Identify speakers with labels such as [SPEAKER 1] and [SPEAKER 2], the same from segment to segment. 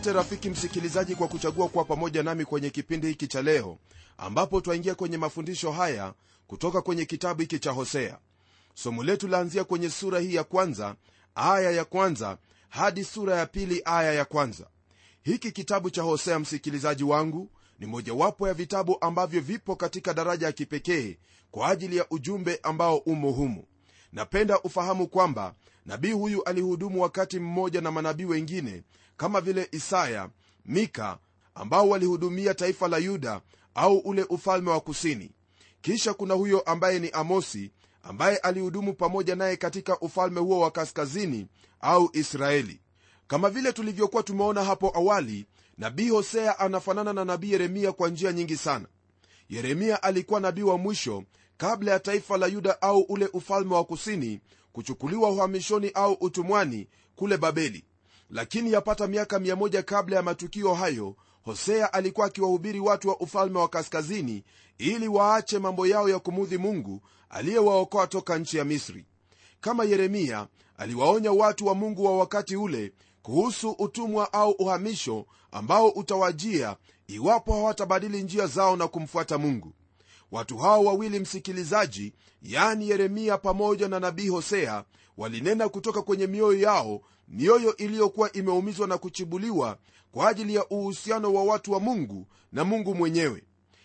[SPEAKER 1] asante rafiki msikilizaji kwa kuchagua kuwa pamoja nami kwenye kipindi hiki cha leo ambapo twaingia kwenye mafundisho haya kutoka kwenye kitabu hiki cha hosea. Somo letu laanzia kwenye sura hii ya kwanza aya ya kwanza hadi sura ya pili aya ya kwanza. Hiki kitabu cha hosea msikilizaji wangu ni mojawapo ya vitabu ambavyo vipo katika daraja ya kipekee kwa ajili ya ujumbe ambao umo humu napenda ufahamu kwamba nabii huyu alihudumu wakati mmoja na manabii wengine kama vile isaya mika ambao walihudumia taifa la yuda au ule ufalme wa kusini. Kisha kuna huyo ambaye ni amosi ambaye alihudumu pamoja naye katika ufalme huo wa kaskazini au israeli. Kama vile tulivyokuwa tumeona hapo awali nabii hosea anafanana na nabii yeremia kwa njia nyingi sana. Yeremia alikuwa nabii wa mwisho kabla ya taifa la yuda au ule ufalme wa kusini kuchukuliwa uhamishoni au utumwani kule babeli lakini yapata miaka 1 kabla ya matukio hayo hosea alikuwa akiwahubiri watu wa ufalme wa kaskazini ili waache mambo yao ya kumudhi mungu aliyewaokoa toka nchi ya misri. Kama yeremia aliwaonya watu wa mungu wa wakati ule kuhusu utumwa au uhamisho ambao utawajia iwapo hawatabadili njia zao na kumfuata mungu. Watu hao wawili msikilizaji yani yeremia pamoja na nabii hosea walinena kutoka kwenye mioyo yao mioyo iliyokuwa imeumizwa na kuchibuliwa kwa ajili ya uhusiano wa watu wa mungu na mungu mwenyewe.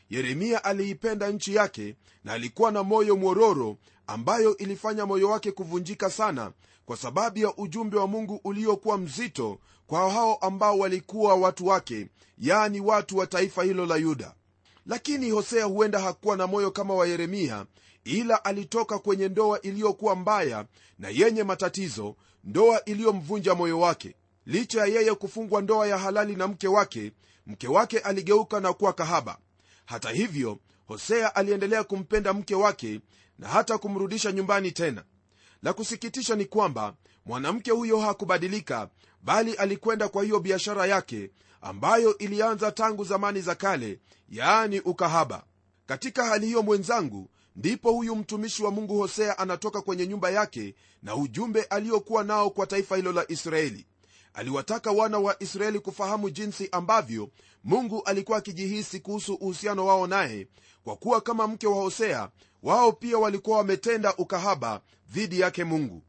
[SPEAKER 1] Yeremia aliipenda nchi yake na alikuwa na moyo mwororo ambayo ilifanya moyo wake kuvunjika sana kwa sababu ya ujumbe wa mungu uliokuwa mzito kwa hao ambao walikuwa watu wake yani watu wa taifa hilo la yuda. Lakini hosea huenda hakuwa na moyo kama wa yeremia ila alitoka kwenye ndoa iliyokuwa mbaya na yenye matatizo ndoa iliyomvunja moyo wake. Licha ya yeye kufungwa ndoa ya halali na mke wake mke wake aligeuka na kuwa kahaba. Hata hivyo hosea aliendelea kumpenda mke wake na hata kumrudisha nyumbani tena. La kusikitisha ni kwamba mwanamke huyo hakubadilika bali alikwenda kwa hiyo biashara yake ambayo ilianza tangu zamani za kale yaani ukahaba. Katika hali hiyo mwenzangu ndipo huyu mtumishi wa mungu hosea anatoka kwenye nyumba yake na ujumbe aliokuwa nao kwa taifa hilo la israeli. Aliwataka wana wa israeli kufahamu jinsi ambavyo mungu alikuwa akijihisi kuhusu uhusiano wao naye kwa kuwa kama mke wa hosea wao pia walikuwa wametenda ukahaba dhidi yake mungu.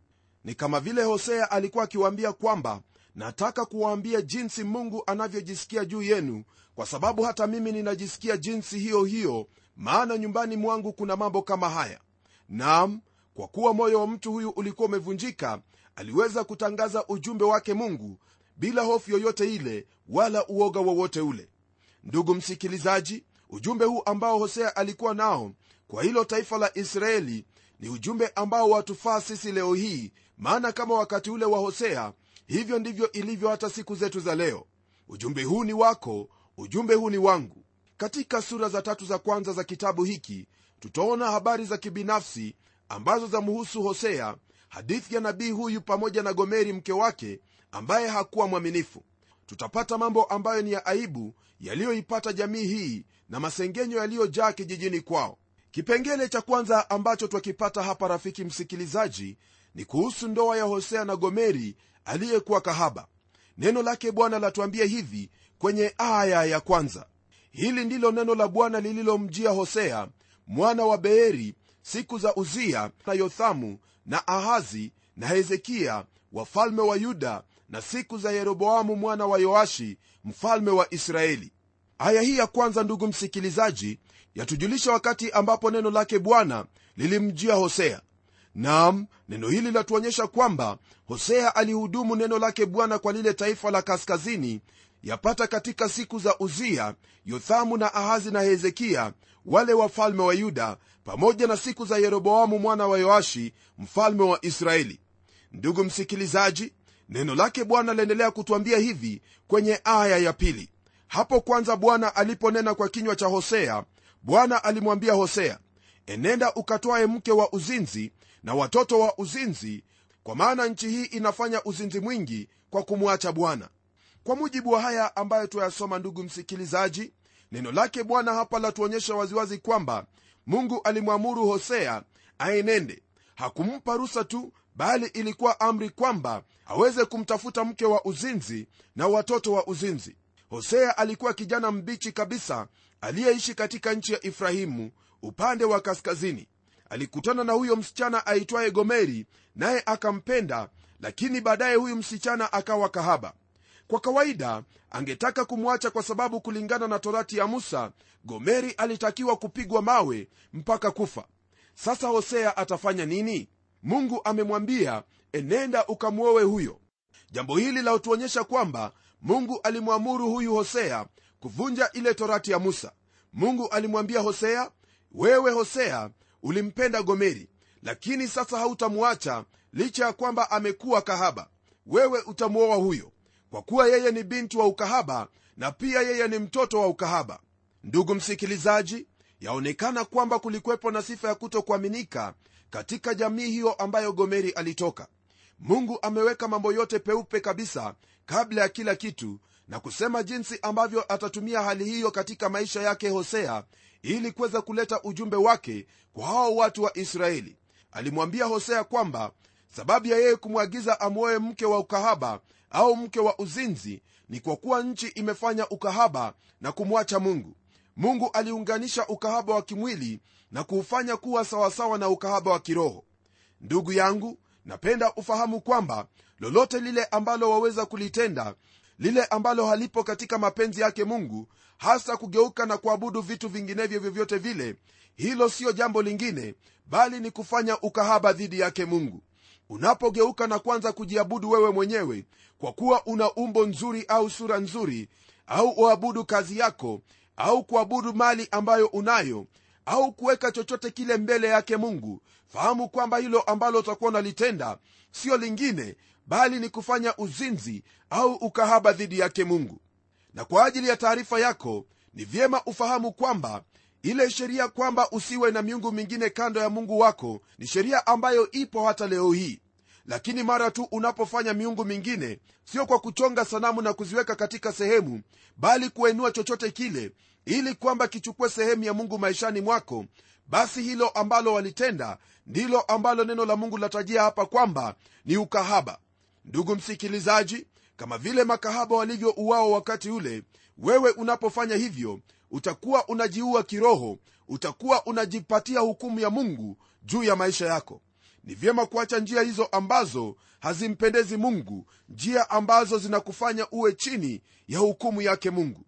[SPEAKER 1] Ni kama vile hosea alikuwa akiwaambia kwamba nataka kuwaambia jinsi mungu anavyojisikia juu yenu kwa sababu hata mimi ninajisikia jinsi hiyo hiyo maana nyumbani mwangu kuna mambo kama haya. Nam kwa kuwa moyo wa mtu huyu ulikuwa umevunjika aliweza kutangaza ujumbe wake mungu bila hofu yoyote ile wala uoga wowote ule. Ndugu msikilizaji ujumbe huu ambao hosea alikuwa nao kwa hilo taifa la israeli ni ujumbe ambao watufaa sisi leo hii maana kama wakati ule wa hosea hivyo ndivyo ilivyo hata siku zetu za leo. Ujumbe huu ni wako ujumbe huu ni wangu katika sura za tatu za kwanza za kitabu hiki tutaona habari za kibinafsi ambazo zamhusu hosea hadithi ya nabii huyu pamoja na gomeri mke wake ambaye hakuwa mwaminifu. Tutapata mambo ambayo ni ya aibu yaliyoipata jamii hii na masengenyo yaliyojaa kijijini kwao. Kipengele cha kwanza ambacho twakipata hapa rafiki msikilizaji ni kuhusu ndoa ya hosea na gomeri aliyekuwa kahaba. Neno lake bwana latuambia hivi kwenye aya ya kwanza hili ndilo neno la bwana lililomjia hosea mwana wa beeri siku za uzia na yothamu na ahazi na hezekiya wafalme wa yuda na siku za yeroboamu mwana wa yoashi mfalme wa israeli. Aya hii ya kwanza ndugu msikilizaji yatujulisha wakati ambapo neno lake bwana lilimjia hosea. Nam neno hili latuonyesha kwamba hosea alihudumu neno lake bwana kwa lile taifa la kaskazini yapata katika siku za uzia yothamu na ahazi na hezekia wale wafalme wa yuda pamoja na siku za yeroboamu mwana wa yoashi mfalme wa israeli. Ndugu msikilizaji neno lake bwana laendelea kutwambia hivi kwenye aya ya pili. Hapo kwanza bwana aliponena kwa kinywa cha hosea bwana alimwambia hosea enenda ukatwaye mke wa uzinzi na watoto wa uzinzi kwa maana nchi hii inafanya uzinzi mwingi kwa kumwacha bwana kwa mujibu wa haya ambayo tuyasoma ndugu msikilizaji neno lake bwana hapa latuonyesha waziwazi kwamba mungu alimwamuru hosea aenende hakumpa rusa tu bali ilikuwa amri kwamba aweze kumtafuta mke wa uzinzi na watoto wa uzinzi. Hosea alikuwa kijana mbichi kabisa aliyeishi katika nchi ya efrahimu upande wa kaskazini. Alikutana na huyo msichana aitwaye gomeri naye akampenda lakini baadaye huyu msichana akawa kahaba kwa kawaida angetaka kumwacha kwa sababu kulingana na torati ya musa gomeri alitakiwa kupigwa mawe mpaka kufa. Sasa hosea atafanya nini? Mungu amemwambia enenda ukamwowe huyo. Jambo hili lautuonyesha kwamba mungu alimwamuru huyu hosea kuvunja ile torati ya musa. Mungu alimwambia hosea wewe hosea ulimpenda gomeri lakini sasa hautamwacha licha ya kwamba amekuwa kahaba. Wewe utamwoa huyo kwa kuwa yeye ni binti wa ukahaba na pia yeye ni mtoto wa ukahaba. Ndugu msikilizaji yaonekana kwamba kulikuwepo na sifa ya kutokuaminika katika jamii hiyo ambayo gomeri alitoka. Mungu ameweka mambo yote peupe kabisa kabla ya kila kitu na kusema jinsi ambavyo atatumia hali hiyo katika maisha yake hosea ili kuweza kuleta ujumbe wake kwa hao watu wa israeli. Alimwambia hosea kwamba sababu ya yeye kumwagiza amwoe mke wa ukahaba au mke wa uzinzi ni kwa kuwa nchi imefanya ukahaba na kumwacha mungu. Mungu aliunganisha ukahaba wa kimwili na kuufanya kuwa sawasawa na ukahaba wa kiroho. Ndugu yangu napenda ufahamu kwamba lolote lile ambalo waweza kulitenda lile ambalo halipo katika mapenzi yake mungu hasa kugeuka na kuabudu vitu vinginevyo vyovyote vile hilo siyo jambo lingine bali ni kufanya ukahaba dhidi yake mungu unapogeuka na kwanza kujiabudu wewe mwenyewe kwa kuwa una umbo nzuri au sura nzuri au uabudu kazi yako au kuabudu mali ambayo unayo au kuweka chochote kile mbele yake mungu fahamu kwamba hilo ambalo utakuwa unalitenda siyo lingine bali ni kufanya uzinzi au ukahaba dhidi yake mungu. Na kwa ajili ya taarifa yako ni vyema ufahamu kwamba ile sheria kwamba usiwe na miungu mingine kando ya mungu wako ni sheria ambayo ipo hata leo hii. Lakini mara tu unapofanya miungu mingine sio kwa kuchonga sanamu na kuziweka katika sehemu bali kuenua chochote kile ili kwamba kichukue sehemu ya mungu maishani mwako basi hilo ambalo walitenda ndilo ambalo neno la mungu latajia hapa kwamba ni ukahaba. Ndugu msikilizaji kama vile makahaba walivyouawa wakati ule wewe unapofanya hivyo utakuwa unajiua kiroho utakuwa unajipatia hukumu ya mungu juu ya maisha yako. Ni vyema kuacha njia hizo ambazo hazimpendezi mungu njia ambazo zinakufanya uwe chini ya hukumu yake mungu.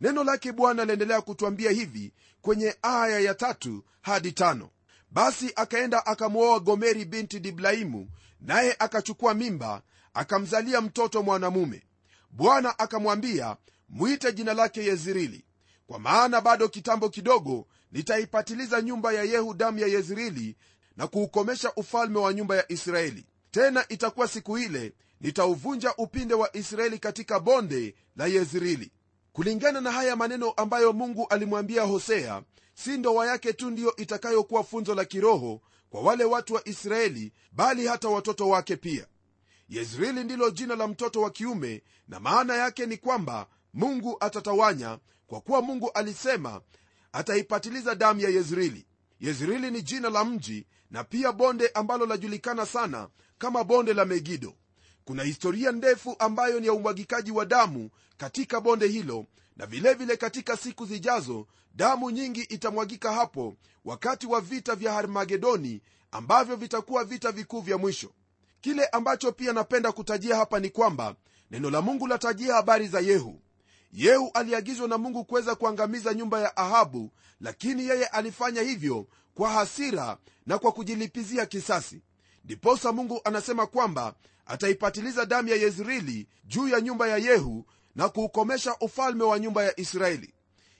[SPEAKER 1] Neno lake bwana aliendelea kutwambia hivi kwenye aya ya tatu hadi tano. Basi akaenda akamwoa gomeri binti diblaimu naye akachukua mimba akamzalia mtoto mwanamume. Bwana akamwambia mwite jina lake yezirili kwa maana bado kitambo kidogo nitaipatiliza nyumba ya yehu damu ya yezirili na kuukomesha ufalme wa nyumba ya israeli. Tena itakuwa siku ile nitauvunja upinde wa israeli katika bonde la yezirili. Kulingana na haya maneno ambayo mungu alimwambia hosea si ndoa yake tu ndiyo itakayokuwa funzo la kiroho kwa wale watu wa israeli bali hata watoto wake pia. Yezreeli ndilo jina la mtoto wa kiume na maana yake ni kwamba mungu atatawanya kwa kuwa mungu alisema ataipatiliza damu ya yezrili yezrili ni jina la mji na pia bonde ambalo lajulikana sana kama bonde la megido. Kuna historia ndefu ambayo ni ya umwagikaji wa damu katika bonde hilo na vilevile vile katika siku zijazo damu nyingi itamwagika hapo wakati wa vita vya harmagedoni ambavyo vitakuwa vita vikuu vya mwisho. Kile ambacho pia napenda kutajia hapa ni kwamba neno la mungu latajia habari za yehu yehu aliagizwa na mungu kuweza kuangamiza nyumba ya ahabu lakini yeye alifanya hivyo kwa hasira na kwa kujilipizia kisasi. Ndiposa mungu anasema kwamba ataipatiliza damu ya yezreeli juu ya nyumba ya yehu na kuukomesha ufalme wa nyumba ya israeli.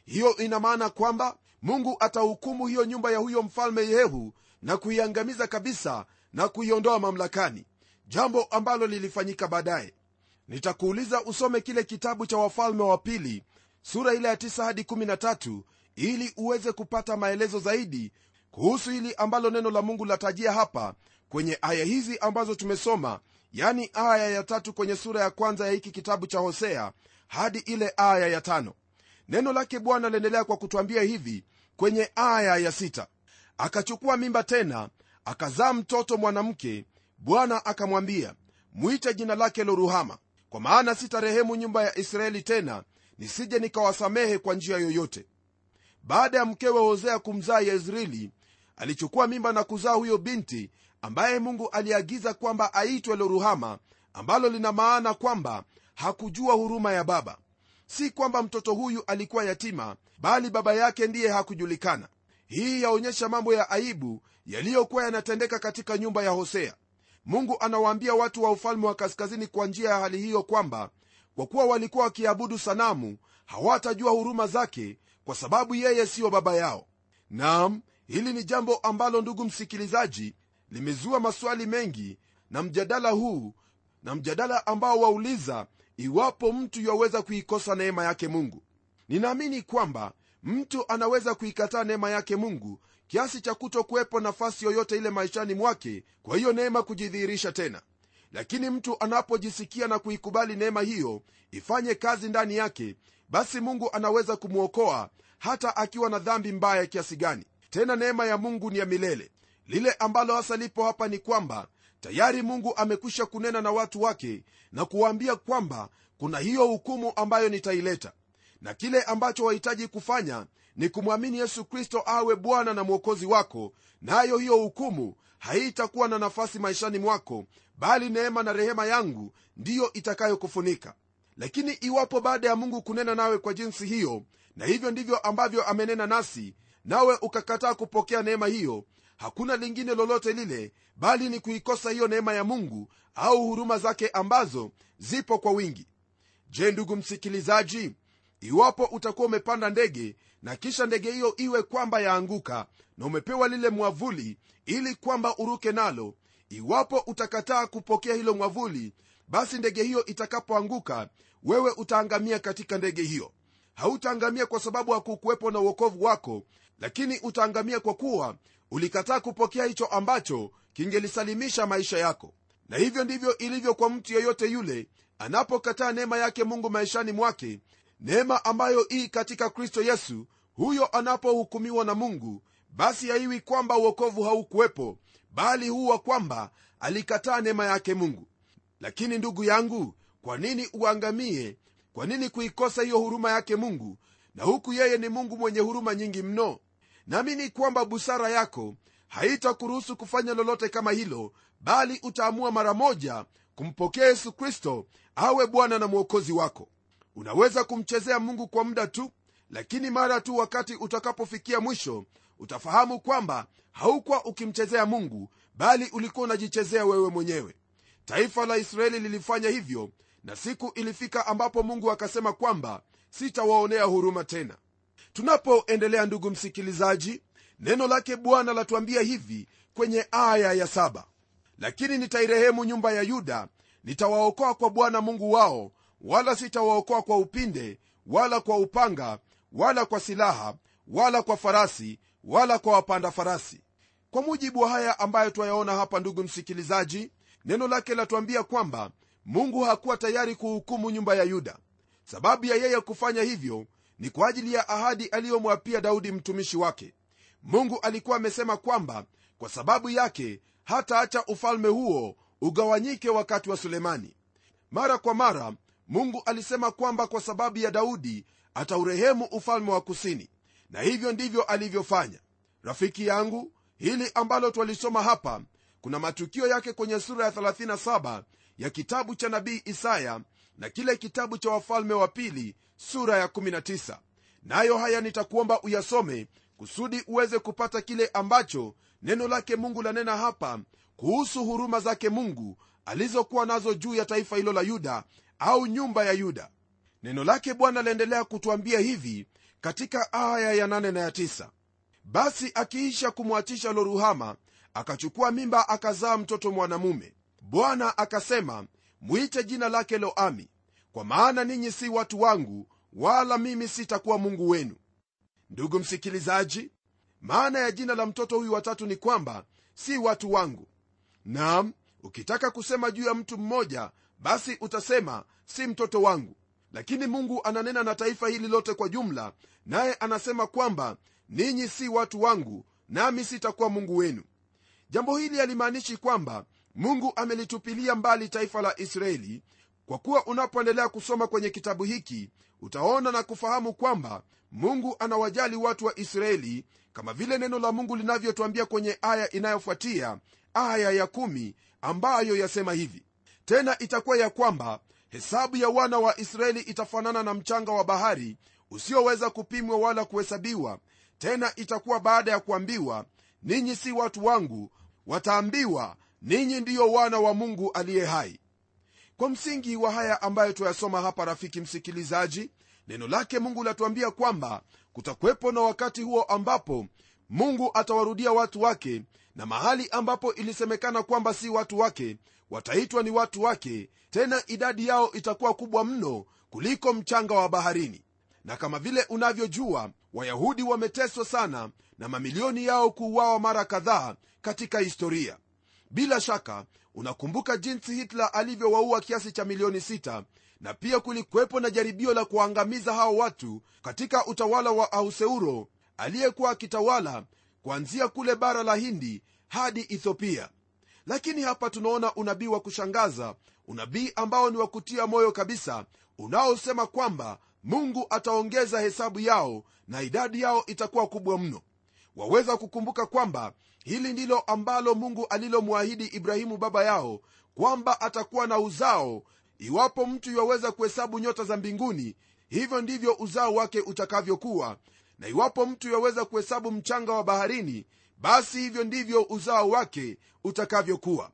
[SPEAKER 1] Hiyo ina maana kwamba mungu atahukumu hiyo nyumba ya huyo mfalme yehu na kuiangamiza kabisa na kuiondoa mamlakani jambo ambalo lilifanyika baadaye nitakuuliza usome kile kitabu cha wafalme wa pili sura ile ya 9 hadi 13 ili uweze kupata maelezo zaidi kuhusu hili ambalo neno la mungu latajia hapa kwenye aya hizi ambazo tumesoma yani aya ya tatu kwenye sura ya kwanza ya hiki kitabu cha hosea hadi ile aya ya tano. Neno lake bwana liendelea kwa kutwambia hivi kwenye aya ya sita. Akachukua mimba tena akazaa mtoto mwanamke bwana akamwambia mwite jina lake loruhama kwa maana sitarehemu nyumba ya israeli tena nisije nikawasamehe kwa njia yoyote. Baada ya mkewe hosea kumzaa yezrili alichukua mimba na kuzaa huyo binti ambaye mungu aliagiza kwamba aitwe loruhama ambalo lina maana kwamba hakujua huruma ya baba. Si kwamba mtoto huyu alikuwa yatima bali baba yake ndiye hakujulikana. Hii yaonyesha mambo ya aibu yaliyokuwa yanatendeka katika nyumba ya hosea mungu anawaambia watu wa ufalme wa kaskazini kwa njia ya hali hiyo kwamba kwa kuwa walikuwa wakiabudu sanamu hawatajua huruma zake kwa sababu yeye siyo baba yao. Nam hili ni jambo ambalo ndugu msikilizaji limezua maswali mengi na mjadala huu na mjadala ambao wauliza iwapo mtu yaweza kuikosa neema yake mungu. Ninaamini kwamba mtu anaweza kuikataa neema yake mungu kiasi cha kuto kuwepo nafasi yoyote ile maishani mwake kwa hiyo neema kujidhihirisha tena. Lakini mtu anapojisikia na kuikubali neema hiyo ifanye kazi ndani yake basi mungu anaweza kumwokoa hata akiwa na dhambi mbaya kiasi gani. Tena neema ya mungu ni ya milele. Lile ambalo hasa lipo hapa ni kwamba tayari mungu amekwisha kunena na watu wake na kuwaambia kwamba kuna hiyo hukumu ambayo nitaileta. Na kile ambacho wahitaji kufanya ni kumwamini yesu kristo awe bwana na mwokozi wako nayo na hiyo hukumu haitakuwa na nafasi maishani mwako bali neema na rehema yangu ndiyo itakayokufunika. Lakini iwapo baada ya mungu kunena nawe kwa jinsi hiyo na hivyo ndivyo ambavyo amenena nasi nawe ukakataa kupokea neema hiyo hakuna lingine lolote lile bali ni kuikosa hiyo neema ya mungu au huruma zake ambazo zipo kwa wingi. Je ndugu msikilizaji iwapo utakuwa umepanda ndege na kisha ndege hiyo iwe kwamba yaanguka na umepewa lile mwavuli ili kwamba uruke nalo. Iwapo utakataa kupokea hilo mwavuli basi ndege hiyo itakapoanguka wewe utaangamia katika ndege hiyo. Hautaangamia kwa sababu hakukuwepo na uokovu wako lakini utaangamia kwa kuwa ulikataa kupokea hicho ambacho kingelisalimisha maisha yako. Na hivyo ndivyo ilivyo kwa mtu yeyote yule anapokataa neema yake mungu maishani mwake neema ambayo ii katika kristo yesu huyo anapohukumiwa na mungu basi haiwi kwamba uokovu haukuwepo bali huwa kwamba alikataa neema yake mungu. Lakini ndugu yangu kwa nini uangamie? Kwa nini kuikosa hiyo huruma yake mungu? Na huku yeye ni mungu mwenye huruma nyingi mno. Naamini kwamba busara yako haitakuruhusu kufanya lolote kama hilo bali utaamua mara moja kumpokea yesu kristo awe bwana na mwokozi wako unaweza kumchezea mungu kwa muda tu lakini mara tu wakati utakapofikia mwisho utafahamu kwamba haukuwa ukimchezea mungu bali ulikuwa unajichezea wewe mwenyewe. Taifa la israeli lilifanya hivyo na siku ilifika ambapo mungu akasema kwamba sitawaonea huruma tena. Tunapoendelea ndugu msikilizaji neno lake bwana latuambia hivi kwenye aya ya saba. Lakini nitairehemu nyumba ya yuda nitawaokoa kwa bwana mungu wao wala sitawaokoa kwa upinde wala kwa upanga wala kwa silaha wala kwa farasi wala kwa wapanda farasi. Kwa mujibu wa haya ambayo twayaona hapa ndugu msikilizaji neno lake latuambia kwamba mungu hakuwa tayari kuhukumu nyumba ya yuda. Sababu ya yeye kufanya hivyo ni kwa ajili ya ahadi aliyomwapia daudi mtumishi wake. Mungu alikuwa amesema kwamba kwa sababu yake hataacha ufalme huo ugawanyike wakati wa sulemani. Mara kwa mara mungu alisema kwamba kwa sababu ya daudi ataurehemu ufalme wa kusini na hivyo ndivyo alivyofanya. Rafiki yangu hili ambalo twalisoma hapa kuna matukio yake kwenye sura ya 37 ya kitabu cha nabii isaya na kile kitabu cha wafalme wa pili sura ya 19 nayo haya nitakuomba uyasome kusudi uweze kupata kile ambacho neno lake mungu lanena hapa kuhusu huruma zake mungu alizokuwa nazo juu ya taifa hilo la yuda au nyumba ya yuda. Neno lake bwana laendelea kutwambia hivi katika aya ya 8 na ya 9 basi akiisha kumwachisha loruhama akachukua mimba akazaa mtoto mwanamume. Bwana akasema mwite jina lake loami kwa maana ninyi si watu wangu wala mimi sitakuwa mungu wenu. Ndugu msikilizaji maana ya jina la mtoto huyu watatu ni kwamba si watu wangu. Nam ukitaka kusema juu ya mtu mmoja basi utasema si mtoto wangu. Lakini mungu ananena na taifa hili lote kwa jumla naye anasema kwamba ninyi si watu wangu nami sitakuwa mungu wenu. Jambo hili halimaanishi kwamba mungu amelitupilia mbali taifa la israeli kwa kuwa unapoendelea kusoma kwenye kitabu hiki utaona na kufahamu kwamba mungu anawajali watu wa israeli kama vile neno la mungu linavyotwambia kwenye aya inayofuatia aya ya kumi ambayo yasema hivi tena itakuwa ya kwamba hesabu ya wana wa israeli itafanana na mchanga wa bahari usioweza kupimwa wala kuhesabiwa. Tena itakuwa baada ya kuambiwa ninyi si watu wangu wataambiwa ninyi ndiyo wana wa mungu aliye hai. Kwa msingi wa haya ambayo tuyasoma hapa rafiki msikilizaji neno lake mungu latuambia kwamba kutakuwepo na wakati huo ambapo mungu atawarudia watu wake na mahali ambapo ilisemekana kwamba si watu wake wataitwa ni watu wake tena idadi yao itakuwa kubwa mno kuliko mchanga wa baharini. Na kama vile unavyojua wayahudi wameteswa sana na mamilioni yao kuuawa mara kadhaa katika historia. Bila shaka unakumbuka jinsi hitler alivyowaua kiasi cha milioni 6 na pia kulikuwepo na jaribio la kuwaangamiza hao watu katika utawala wa auseuro aliyekuwa akitawala kuanzia kule bara la hindi hadi ethiopia. Lakini hapa tunaona unabii wa kushangaza unabii ambao ni wa kutia moyo kabisa unaosema kwamba mungu ataongeza hesabu yao na idadi yao itakuwa kubwa mno. Waweza kukumbuka kwamba hili ndilo ambalo mungu alilomwahidi ibrahimu baba yao kwamba atakuwa na uzao iwapo mtu yaweza kuhesabu nyota za mbinguni. Hivyo ndivyo uzao wake utakavyokuwa na iwapo mtu yaweza kuhesabu mchanga wa baharini basi hivyo ndivyo uzao wake utakavyokuwa.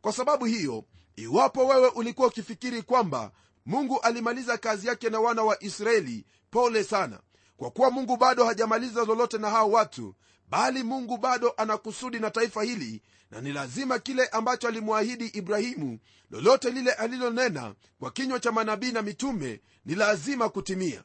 [SPEAKER 1] Kwa sababu hiyo iwapo wewe ulikuwa ukifikiri kwamba mungu alimaliza kazi yake na wana wa israeli pole sana. Kwa kuwa mungu bado hajamaliza lolote na hao watu bali mungu bado ana kusudi na taifa hili na ni lazima kile ambacho alimwahidi ibrahimu lolote lile alilonena kwa kinywa cha manabii na mitume ni lazima kutimia.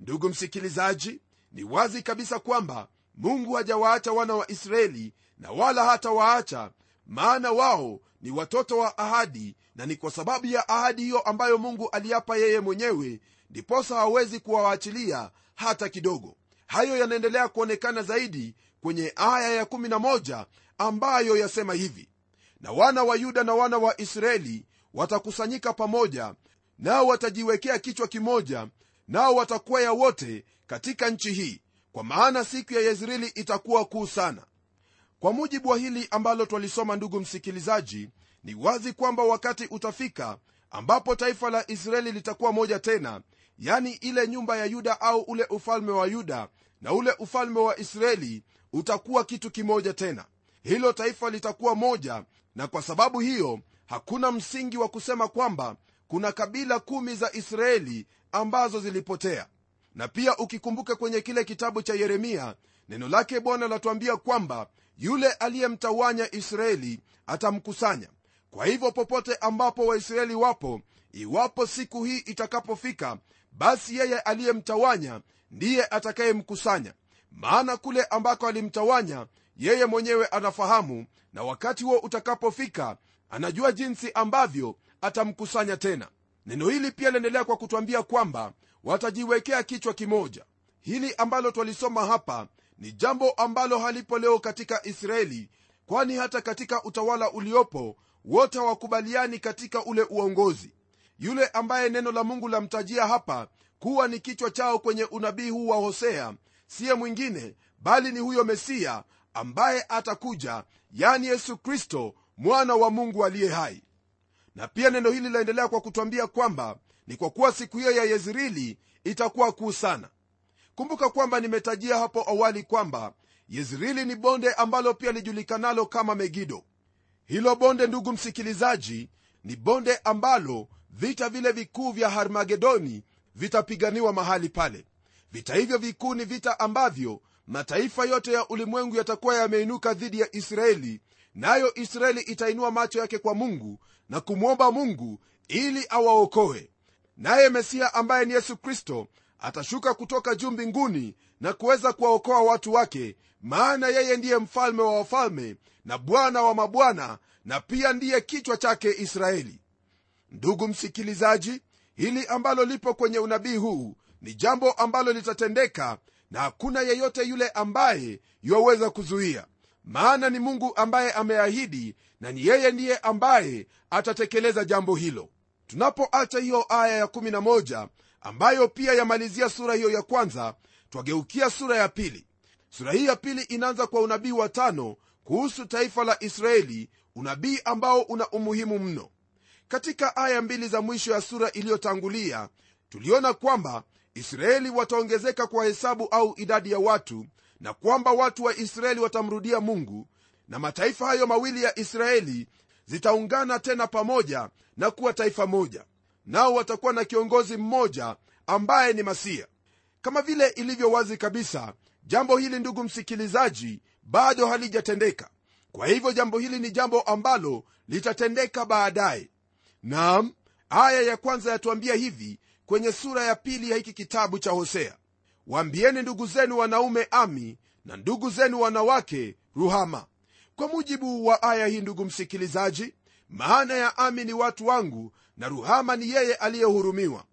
[SPEAKER 1] Ndugu msikilizaji ni wazi kabisa kwamba mungu hajawaacha wana wa israeli na wala hata waacha maana wao ni watoto wa ahadi na ni kwa sababu ya ahadi hiyo ambayo mungu aliapa yeye mwenyewe ndiposa hawezi kuwawaachilia hata kidogo. Hayo yanaendelea kuonekana zaidi kwenye aya ya11 ambayo yasema hivi na wana wa yuda na wana wa israeli watakusanyika pamoja nao watajiwekea kichwa kimoja nao watakwea wote katika nchi hii kwa maana siku ya yezreeli itakuwa kuu sana. Kwa mujibu wa hili ambalo twalisoma ndugu msikilizaji ni wazi kwamba wakati utafika ambapo taifa la israeli litakuwa moja tena yani ile nyumba ya yuda au ule ufalme wa yuda na ule ufalme wa israeli utakuwa kitu kimoja tena. Hilo taifa litakuwa moja na kwa sababu hiyo hakuna msingi wa kusema kwamba kuna kabila kumi za israeli ambazo zilipotea na pia ukikumbuka kwenye kile kitabu cha yeremia neno lake bwana latuambia kwamba yule aliyemtawanya israeli atamkusanya. Kwa hivyo popote ambapo waisraeli wapo iwapo siku hii itakapofika basi yeye aliyemtawanya ndiye atakayemkusanya. Maana kule ambako alimtawanya yeye mwenyewe anafahamu na wakati huo utakapofika anajua jinsi ambavyo atamkusanya tena. Neno hili pia liendelea kwa kutwambia kwamba watajiwekea kichwa kimoja. Hili ambalo twalisoma hapa ni jambo ambalo halipo leo katika israeli kwani hata katika utawala uliopo wote hawakubaliani katika ule uongozi. Yule ambaye neno la mungu lamtajia hapa kuwa ni kichwa chao kwenye unabii huu wa hosea siye mwingine bali ni huyo mesiya ambaye atakuja yani yesu kristo mwana wa mungu aliye hai. Na pia neno hili laendelea kwa kutwambia kwamba ni kwa kuwa siku hiyo ya yezreeli itakuwa kuu sana. Kumbuka kwamba nimetajia hapo awali kwamba yezreeli ni bonde ambalo pia lijulikanalo kama megido. Hilo bonde ndugu msikilizaji ni bonde ambalo vita vile vikuu vya harmagedoni vitapiganiwa mahali pale. Vita hivyo vikuu ni vita ambavyo mataifa yote ya ulimwengu yatakuwa yameinuka dhidi ya israeli nayo israeli itainua macho yake kwa mungu na kumwomba mungu ili awaokoe naye mesiya ambaye ni yesu kristo atashuka kutoka juu mbinguni na kuweza kuwaokoa watu wake maana yeye ndiye mfalme wa wafalme na bwana wa mabwana na pia ndiye kichwa chake israeli. Ndugu msikilizaji hili ambalo lipo kwenye unabii huu ni jambo ambalo litatendeka na hakuna yeyote yule ambaye yuwaweza kuzuia. Maana ni mungu ambaye ameahidi na ni yeye ndiye ambaye atatekeleza jambo hilo tunapoacha hiyo aya ya11 ambayo pia yamalizia sura hiyo ya kwanza twageukia sura ya pili. Sura hii ya pili inaanza kwa unabii wa tano kuhusu taifa la israeli unabii ambao una umuhimu mno. Katika aya mbili za mwisho ya sura iliyotangulia tuliona kwamba israeli wataongezeka kwa hesabu au idadi ya watu na kwamba watu wa israeli watamrudia mungu na mataifa hayo mawili ya israeli zitaungana tena pamoja na kuwa taifa moja. Nao watakuwa na kiongozi mmoja ambaye ni masia. Kama vile ilivyo wazi kabisa jambo hili ndugu msikilizaji bado halijatendeka. Kwa hivyo jambo hili ni jambo ambalo litatendeka baadaye. Nam aya ya kwanza yatuambia hivi kwenye sura ya pili ya hiki kitabu cha hosea. Waambieni ndugu zenu wanaume ami na ndugu zenu wanawake ruhama kwa mujibu wa aya hii ndugu msikilizaji maana ya ami ni watu wangu na ruhama ni yeye aliyehurumiwa.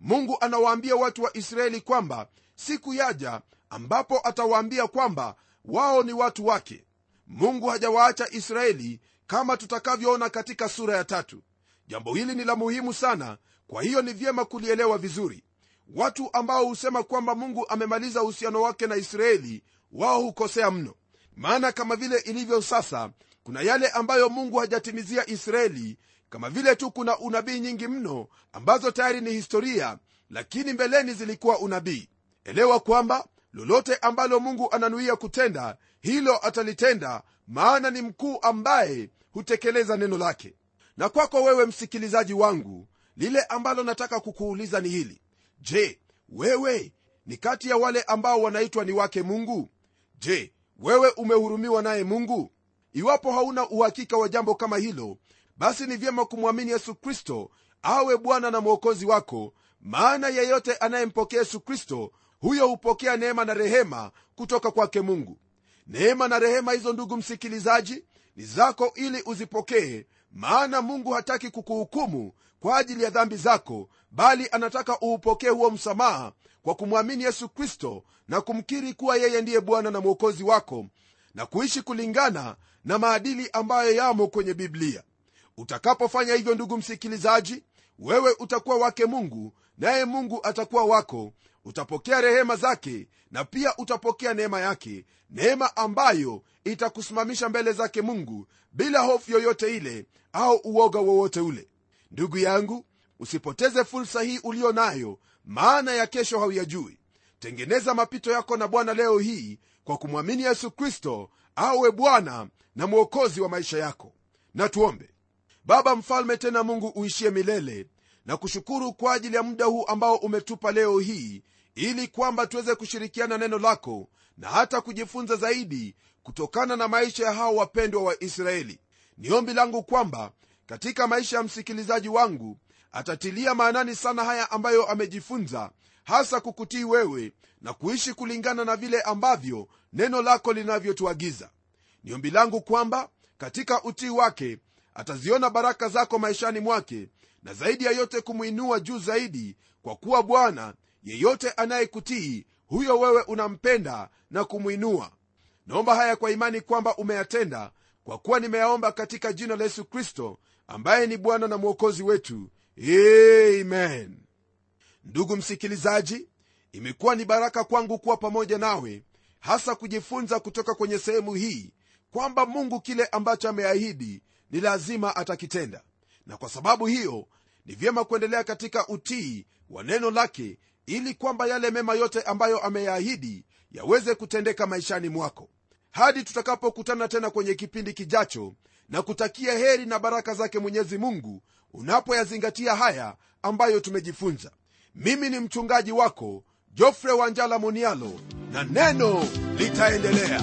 [SPEAKER 1] Mungu anawaambia watu wa israeli kwamba siku yaja ambapo atawaambia kwamba wao ni watu wake. Mungu hajawaacha israeli kama tutakavyoona katika sura ya tatu. Jambo hili ni la muhimu sana kwa hiyo ni vyema kulielewa vizuri. Watu ambao husema kwamba mungu amemaliza uhusiano wake na israeli wao hukosea mno maana kama vile ilivyo sasa kuna yale ambayo mungu hajatimizia israeli kama vile tu kuna unabii nyingi mno ambazo tayari ni historia lakini mbeleni zilikuwa unabii. Elewa kwamba lolote ambalo mungu ananuia kutenda hilo atalitenda maana ni mkuu ambaye hutekeleza neno lake. Na kwako wewe msikilizaji wangu lile ambalo nataka kukuuliza ni hili. Je wewe ni kati ya wale ambao wanaitwa ni wake mungu? Je wewe umehurumiwa naye mungu? Iwapo hauna uhakika wa jambo kama hilo basi ni vyema kumwamini yesu kristo awe bwana na mwokozi wako maana yeyote anayempokea yesu kristo huyo hupokea neema na rehema kutoka kwake mungu. Neema na rehema hizo ndugu msikilizaji ni zako ili uzipokee maana mungu hataki kukuhukumu kwa ajili ya dhambi zako bali anataka uupokee huo msamaha kwa kumwamini yesu kristo na kumkiri kuwa yeye ndiye bwana na mwokozi wako na kuishi kulingana na maadili ambayo yamo kwenye biblia. Utakapofanya hivyo ndugu msikilizaji wewe utakuwa wake mungu naye mungu atakuwa wako. Utapokea rehema zake na pia utapokea neema yake neema ambayo itakusimamisha mbele zake mungu bila hofu yoyote ile au uoga wowote ule. Ndugu yangu usipoteze fursa hii uliyo nayo maana ya kesho hauyajui. Tengeneza mapito yako na bwana leo hii kwa kumwamini yesu kristo awe bwana na mwokozi wa maisha yako. Na tuombe. Baba mfalme tena mungu uishie milele na kushukuru kwa ajili ya muda huu ambao umetupa leo hii ili kwamba tuweze kushirikiana neno lako na hata kujifunza zaidi kutokana na maisha ya hao wapendwa wa israeli. Ni ombi langu kwamba katika maisha ya msikilizaji wangu atatilia maanani sana haya ambayo amejifunza hasa kukutii wewe na kuishi kulingana na vile ambavyo neno lako linavyotuagiza. Ni ombi langu kwamba katika utii wake ataziona baraka zako maishani mwake na zaidi ya yote kumwinua juu zaidi kwa kuwa bwana yeyote anayekutii huyo wewe unampenda na kumwinua. Naomba haya kwa imani kwamba umeyatenda kwa kuwa nimeyaomba katika jina la yesu kristo ambaye ni bwana na mwokozi wetu amen. Ndugu msikilizaji imekuwa ni baraka kwangu kuwa pamoja nawe hasa kujifunza kutoka kwenye sehemu hii kwamba mungu kile ambacho ameahidi ni lazima atakitenda. Na kwa sababu hiyo ni vyema kuendelea katika utii wa neno lake ili kwamba yale mema yote ambayo ameyaahidi yaweze kutendeka maishani mwako. Hadi tutakapokutana tena kwenye kipindi kijacho na kutakia heri na baraka zake mwenyezi mungu unapoyazingatia haya ambayo tumejifunza. Mimi ni mchungaji wako jofre wanjala munialo na neno litaendelea